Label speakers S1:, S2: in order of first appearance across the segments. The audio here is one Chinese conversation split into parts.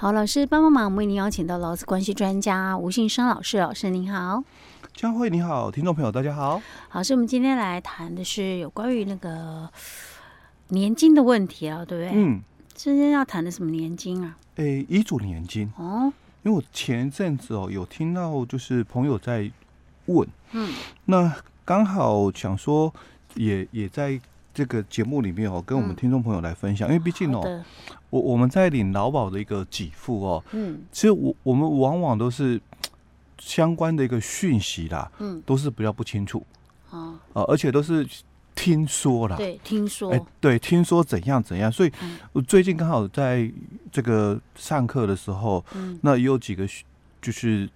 S1: 好，老师帮帮忙，我们为您邀请到劳资关系专家吴信生老师，老师您好。
S2: 佳慧你好，听众朋友大家好。
S1: 好，是我们今天来谈的是有关于那个年金的问题啊，对不对？
S2: 嗯，
S1: 今天要谈的什么年金啊？
S2: 诶，遗嘱年金
S1: 哦，
S2: 因为我前一阵子哦有听到就是朋友在问，
S1: 嗯，
S2: 那刚好想说也也在这个节目里面哦跟我们听众朋友来分享，
S1: 嗯、
S2: 因为毕竟哦我我们在领劳保的一个给付哦，
S1: 嗯，
S2: 其实我我们往往都是。相关的一个讯息啦，
S1: 嗯，
S2: 都是比较不清楚，
S1: 啊，
S2: 呃，而且都是听说啦，
S1: 对，听说，
S2: 哎、欸，对，听说怎样怎样，所以我最近刚好在这个上课的时候，嗯，那也有几个就是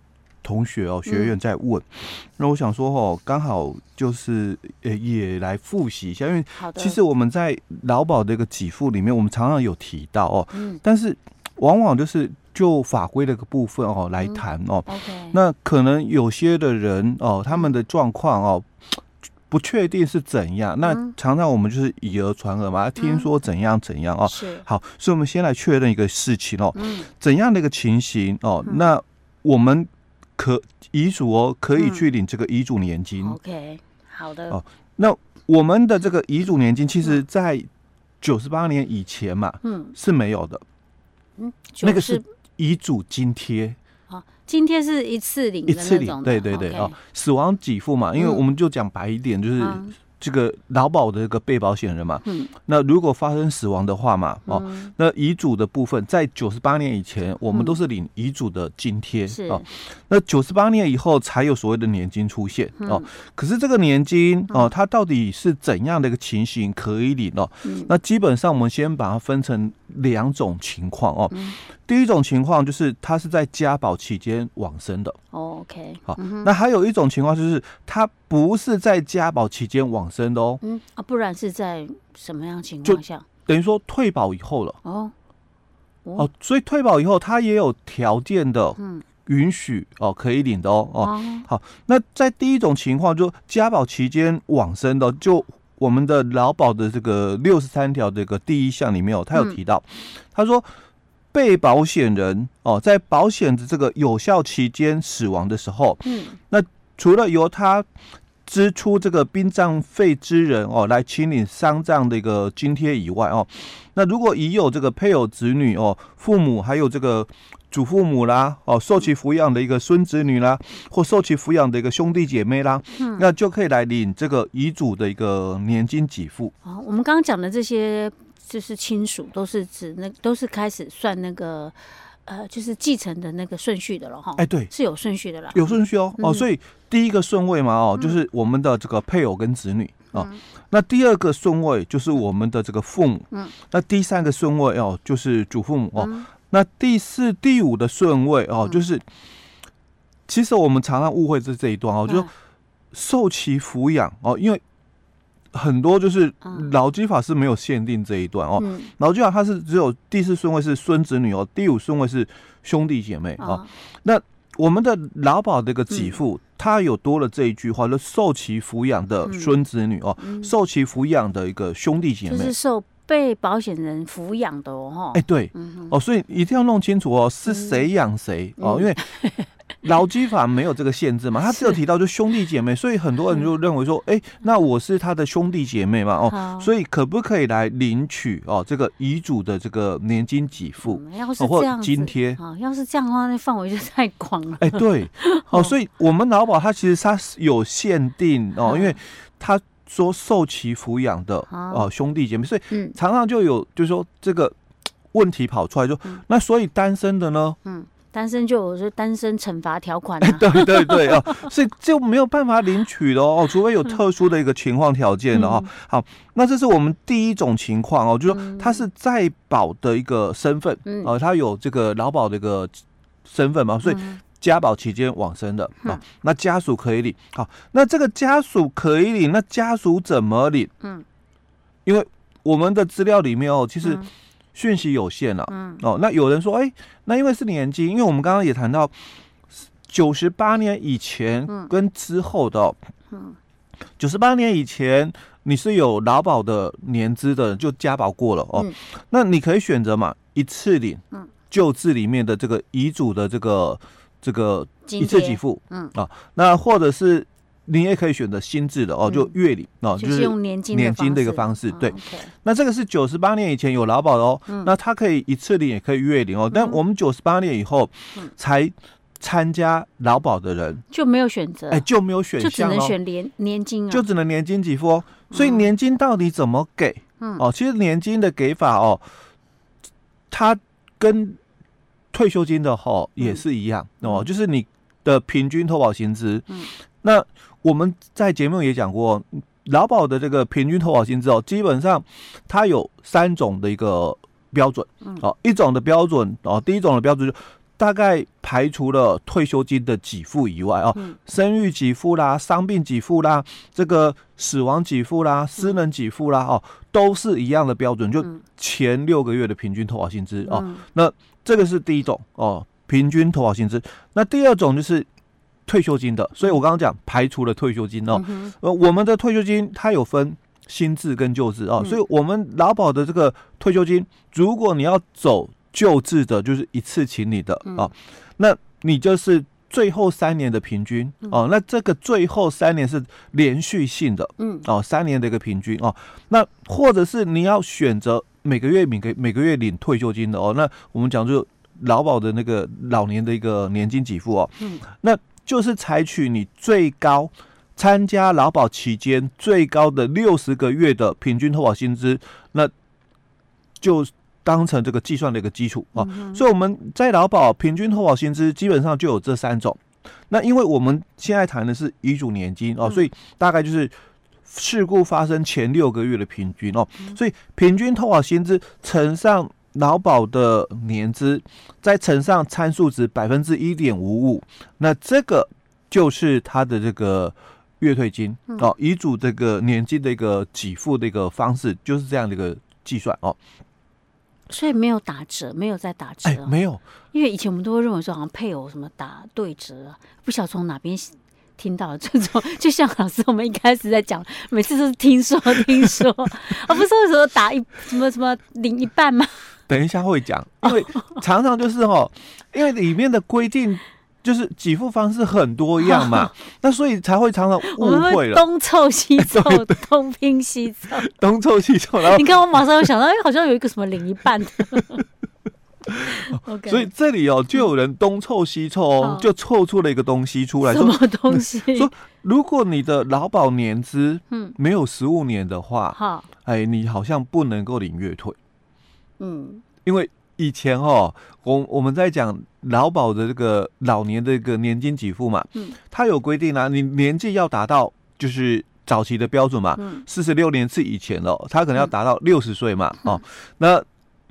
S2: 同学哦，学员在问，那、嗯、我想说哦，刚好就是呃也来复习一下，因为其实我们在劳保的一个给付里面，我们常常有提到哦，嗯，但是往往就是。就法规的一个部分哦来谈哦、那可能有些的人哦，他们的状况哦不确定是怎样，那常常我们就是以讹传讹嘛，听说怎样怎样哦。
S1: 是。
S2: 好，所以我们先来确认一个事情哦，
S1: 嗯，
S2: 怎样的一个情形哦？那我们可遗嘱哦可以去领这个遗嘱年金。
S1: OK，好的。
S2: 哦，那我们的这个遗嘱年金，其实在九十八年以前嘛，嗯，是没有的，
S1: 嗯，
S2: 那个是。遗嘱津贴，
S1: 哦，津贴是一次领，
S2: 一次领，对对对哦，死亡给付嘛，因为我们就讲白一点，就是。嗯这个劳保的一个被保险人嘛，嗯，那如果发生死亡的话嘛，哦，那遗嘱的部分在九十八年以前，我们都是领遗嘱的津贴，是。哦，那九十八年以后才有所谓的年金出现哦。可是这个年金哦，它到底是怎样的一个情形可以领哦？那基本上我们先把它分成两种情况哦。第一种情况就是他是在家保期间往生的
S1: ，OK，
S2: 好，那还有一种情况就是他不是在家保期间往生的哦，
S1: 嗯啊，不然是在什么样情况下？
S2: 等于说退保以后了。
S1: 哦，
S2: 哦，所以退保以后他也有条件的，嗯，允许哦可以领的哦哦，好，那在第一种情况就家保期间往生的，就我们的劳保的这个六十三条这个第一项里面哦，他有提到，他说。被保险人哦，在保险的这个有效期间死亡的时候，嗯，那除了由他支出这个殡葬费之人哦来请领丧葬的一个津贴以外哦，那如果已有这个配偶、子女哦、父母还有这个祖父母啦哦，受其抚养的一个孙子女啦，或受其抚养的一个兄弟姐妹啦，嗯，那就可以来领这个遗嘱的一个年金给付。
S1: 哦，我们刚刚讲的这些。就是亲属都是指那都是开始算那个呃，就是继承的那个顺序的了哈。
S2: 哎，对，
S1: 是有顺序的啦，
S2: 有顺序哦、嗯、哦。所以第一个顺位嘛哦，就是我们的这个配偶跟子女啊。那第二个顺位就是我们的这个父母。嗯。那第三个顺位哦，就是祖父母哦、嗯。那第四、第五的顺位哦，就是、嗯、其实我们常常误会这这一段哦，就是受其抚养哦，因为。很多就是劳基法是没有限定这一段哦，劳基法它是只有第四顺位是孙子女哦，第五顺位是兄弟姐妹哦。那我们的劳保这个给付，它有多了这一句话，就受其抚养的孙子女哦，受其抚养的一个兄弟姐妹，
S1: 就是受被保险人抚养的哦。
S2: 哎，对，哦，所以一定要弄清楚哦，是谁养谁哦，因为。劳基法没有这个限制嘛？他只有提到就兄弟姐妹，所以很多人就认为说，哎、欸，那我是他的兄弟姐妹嘛，哦，所以可不可以来领取哦这个遗嘱的这个年金给付，
S1: 哦，或
S2: 津贴？
S1: 啊，要是这样的话，那范围就太广了。
S2: 哎、欸，对，哦，所以我们劳保它其实它是有限定哦，因为他说受其抚养的哦兄弟姐妹，所以常常就有就是说这个问题跑出来就，就那所以单身的呢？嗯。
S1: 单身就有说单身惩罚条款、
S2: 对对对啊，所以就没有办法领取的哦，除非有特殊的一个情况条件的哦。好，那这是我们第一种情况哦，就是说他是在保的一个身份，呃，他有这个劳保的一个身份嘛，所以家保期间往生的啊，那家属可以领。好，那这个家属可以领，那家属怎么领？嗯，因为我们的资料里面哦，其实。讯息有限了、啊，嗯，哦，那有人说，哎、欸，那因为是年金，因为我们刚刚也谈到九十八年以前跟之后的、哦，嗯，九十八年以前你是有劳保的年资的，就加保过了哦，嗯、那你可以选择嘛，一次领，嗯，旧制里面的这个遗嘱的这个这个一次给付，
S1: 嗯。
S2: 啊，那或者是你也可以选择新制的哦，就月领哦，
S1: 就是用年金
S2: 年金的一个方式，对。那这个是九十八年以前有劳保的哦，那它可以一次领也可以月领哦，但我们九十八年以后才参加劳保的人
S1: 就没有选择，
S2: 哎，就没有选项，
S1: 就只能选年年金，
S2: 就只能年金给付哦。所以年金到底怎么给？哦，其实年金的给法哦，它跟退休金的哦也是一样哦，就是你的平均投保薪资。那我们在节目也讲过，劳保的这个平均投保薪资哦，基本上它有三种的一个标准。哦，一种的标准哦，第一种的标准就。大概排除了退休金的给付以外哦，生育给付啦、伤病给付啦、这个死亡给付啦、私人给付啦哦，都是一样的标准，就前六个月的平均投保薪资哦。那这个是第一种哦，平均投保薪资。那第二种就是退休金的，所以我刚刚讲排除了退休金哦。呃，我们的退休金它有分新制跟旧制哦，所以我们劳保的这个退休金，如果你要走。旧制的就是一次请你的哦，那你就是最后三年的平均哦，那这个最后三年是连续性的，嗯。哦，三年的一个平均哦，那或者是你要选择每个月每个每个月领退休金的哦，那我们讲就劳保的那个老年的一个年金给付哦，嗯，那就是采取你最高参加劳保期间最高的六十个月的平均投保薪资，那就。当成这个计算的一个基础啊，所以我们在劳保平均投保薪资基本上就有这三种。那因为我们现在谈的是遗嘱年金哦，所以大概就是事故发生前六个月的平均哦，所以平均投保薪资乘上劳保的年资，再乘上参数值百分之一点五五，那这个就是他的这个月退金哦，遗嘱这个年金的一个给付的一个方式就是这样的一个计算哦。
S1: 所以没有打折，没有再打折，
S2: 哎，没有，
S1: 因为以前我们都会认为说，好像配偶什么打对折，不晓得从哪边听到的这种。就像老师我们一开始在讲，每次都是听说听说，而 不是为什么打一什么什么领一半吗？
S2: 等一下会讲，因为常常就是哦，因为里面的规定。就是给付方式很多样嘛，那所以才会常常误会了，
S1: 东凑西凑，东拼西凑，
S2: 东凑西凑。然后
S1: 你看，我马上又想到，哎，好像有一个什么领一半的。
S2: 所以这里哦，就有人东凑西凑哦，就凑出了一个东西出来，
S1: 什么东西？
S2: 说如果你的劳保年资嗯没有十五年的话，好，哎，你好像不能够领月退，嗯，因为。以前哦，我我们在讲劳保的这个老年的一个年金给付嘛，嗯，它有规定啊，你年纪要达到就是早期的标准嘛，嗯，四十六年是以前哦，他可能要达到六十岁嘛，哦，那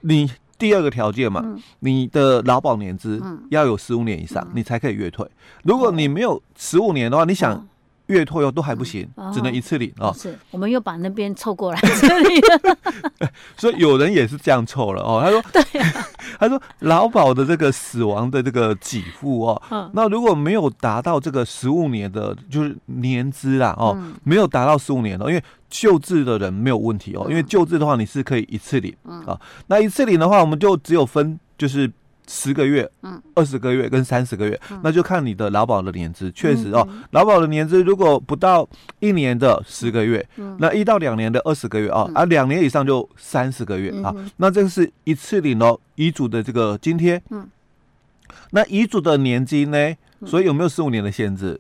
S2: 你第二个条件嘛，你的劳保年资要有十五年以上，你才可以月退。如果你没有十五年的话，你想。月退又都还不行，嗯、只能一次领啊！哦、
S1: 是，我们又把那边凑过来这里了，
S2: 所以有人也是这样凑了哦。他说：“
S1: 对、啊，
S2: 他说劳保的这个死亡的这个给付哦，嗯、那如果没有达到这个十五年的，就是年资啦哦，嗯、没有达到十五年的，因为救治的人没有问题哦，因为救治的话你是可以一次领啊。那一次领的话，我们就只有分就是。”十个月、嗯，二十个月跟三十个月，嗯、那就看你的劳保的年资。确实哦，劳保的年资如果不到一年的十个月，嗯、那一到两年的二十个月啊，嗯、啊，两年以上就三十个月、嗯、啊。那这个是一次领哦，遗嘱的这个津贴。嗯，那遗嘱的年金呢？所以有没有十五年的限制？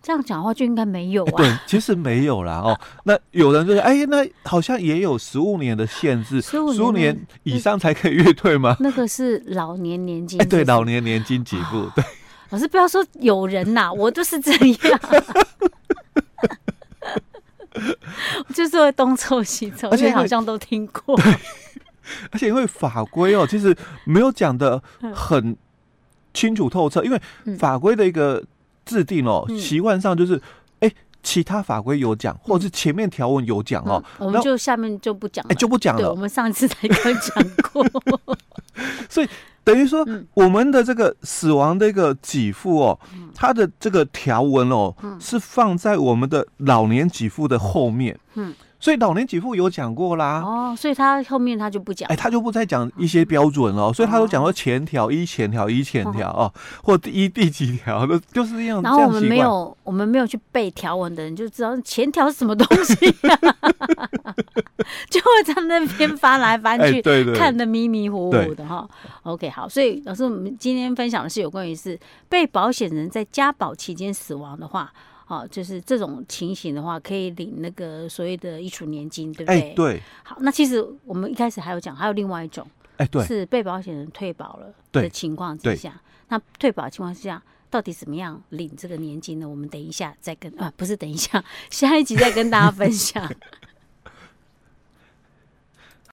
S1: 这样讲的话就应该没有啊。
S2: 对，其实没有啦哦。那有人就说，哎，那好像也有十五年的限制，十五年以上才可以越退吗？
S1: 那个是老年年金。
S2: 哎，对，老年年金给付。对，
S1: 老师不要说有人呐，我就是这样，就是会东凑西凑，而且好像都听过。
S2: 而且因为法规哦，其实没有讲的很清楚透彻，因为法规的一个。制定哦，习惯上就是，哎、欸，其他法规有讲，或者是前面条文有讲哦、
S1: 嗯，我们就下面就不讲了，哎、
S2: 欸，就不讲了。
S1: 我们上次才刚讲过，
S2: 所以等于说，我们的这个死亡的一个给付哦，它的这个条文哦，是放在我们的老年给付的后面，嗯，所以老年给付有讲过啦。
S1: 哦，所以他后面他就不讲，
S2: 哎，他就不再讲一些标准了。所以他都讲说前条一前条一前条哦，或第一第几条的，就是这样。
S1: 然后我们没有我们没有去背条文的人就知道前条是什么东西，就会在那边翻来翻去，看得迷迷糊糊的哈。OK，好，所以老师，我们今天分享的是有关于是被保险人在加保期间死亡的话。好，就是这种情形的话，可以领那个所谓的遗属年金，对不对？
S2: 哎，对。
S1: 好，那其实我们一开始还有讲，还有另外一种，
S2: 哎，对，
S1: 是被保险人退保了的情况之下，那退保的情况之下，到底怎么样领这个年金呢？我们等一下再跟啊，不是等一下，下一集再跟大家分享。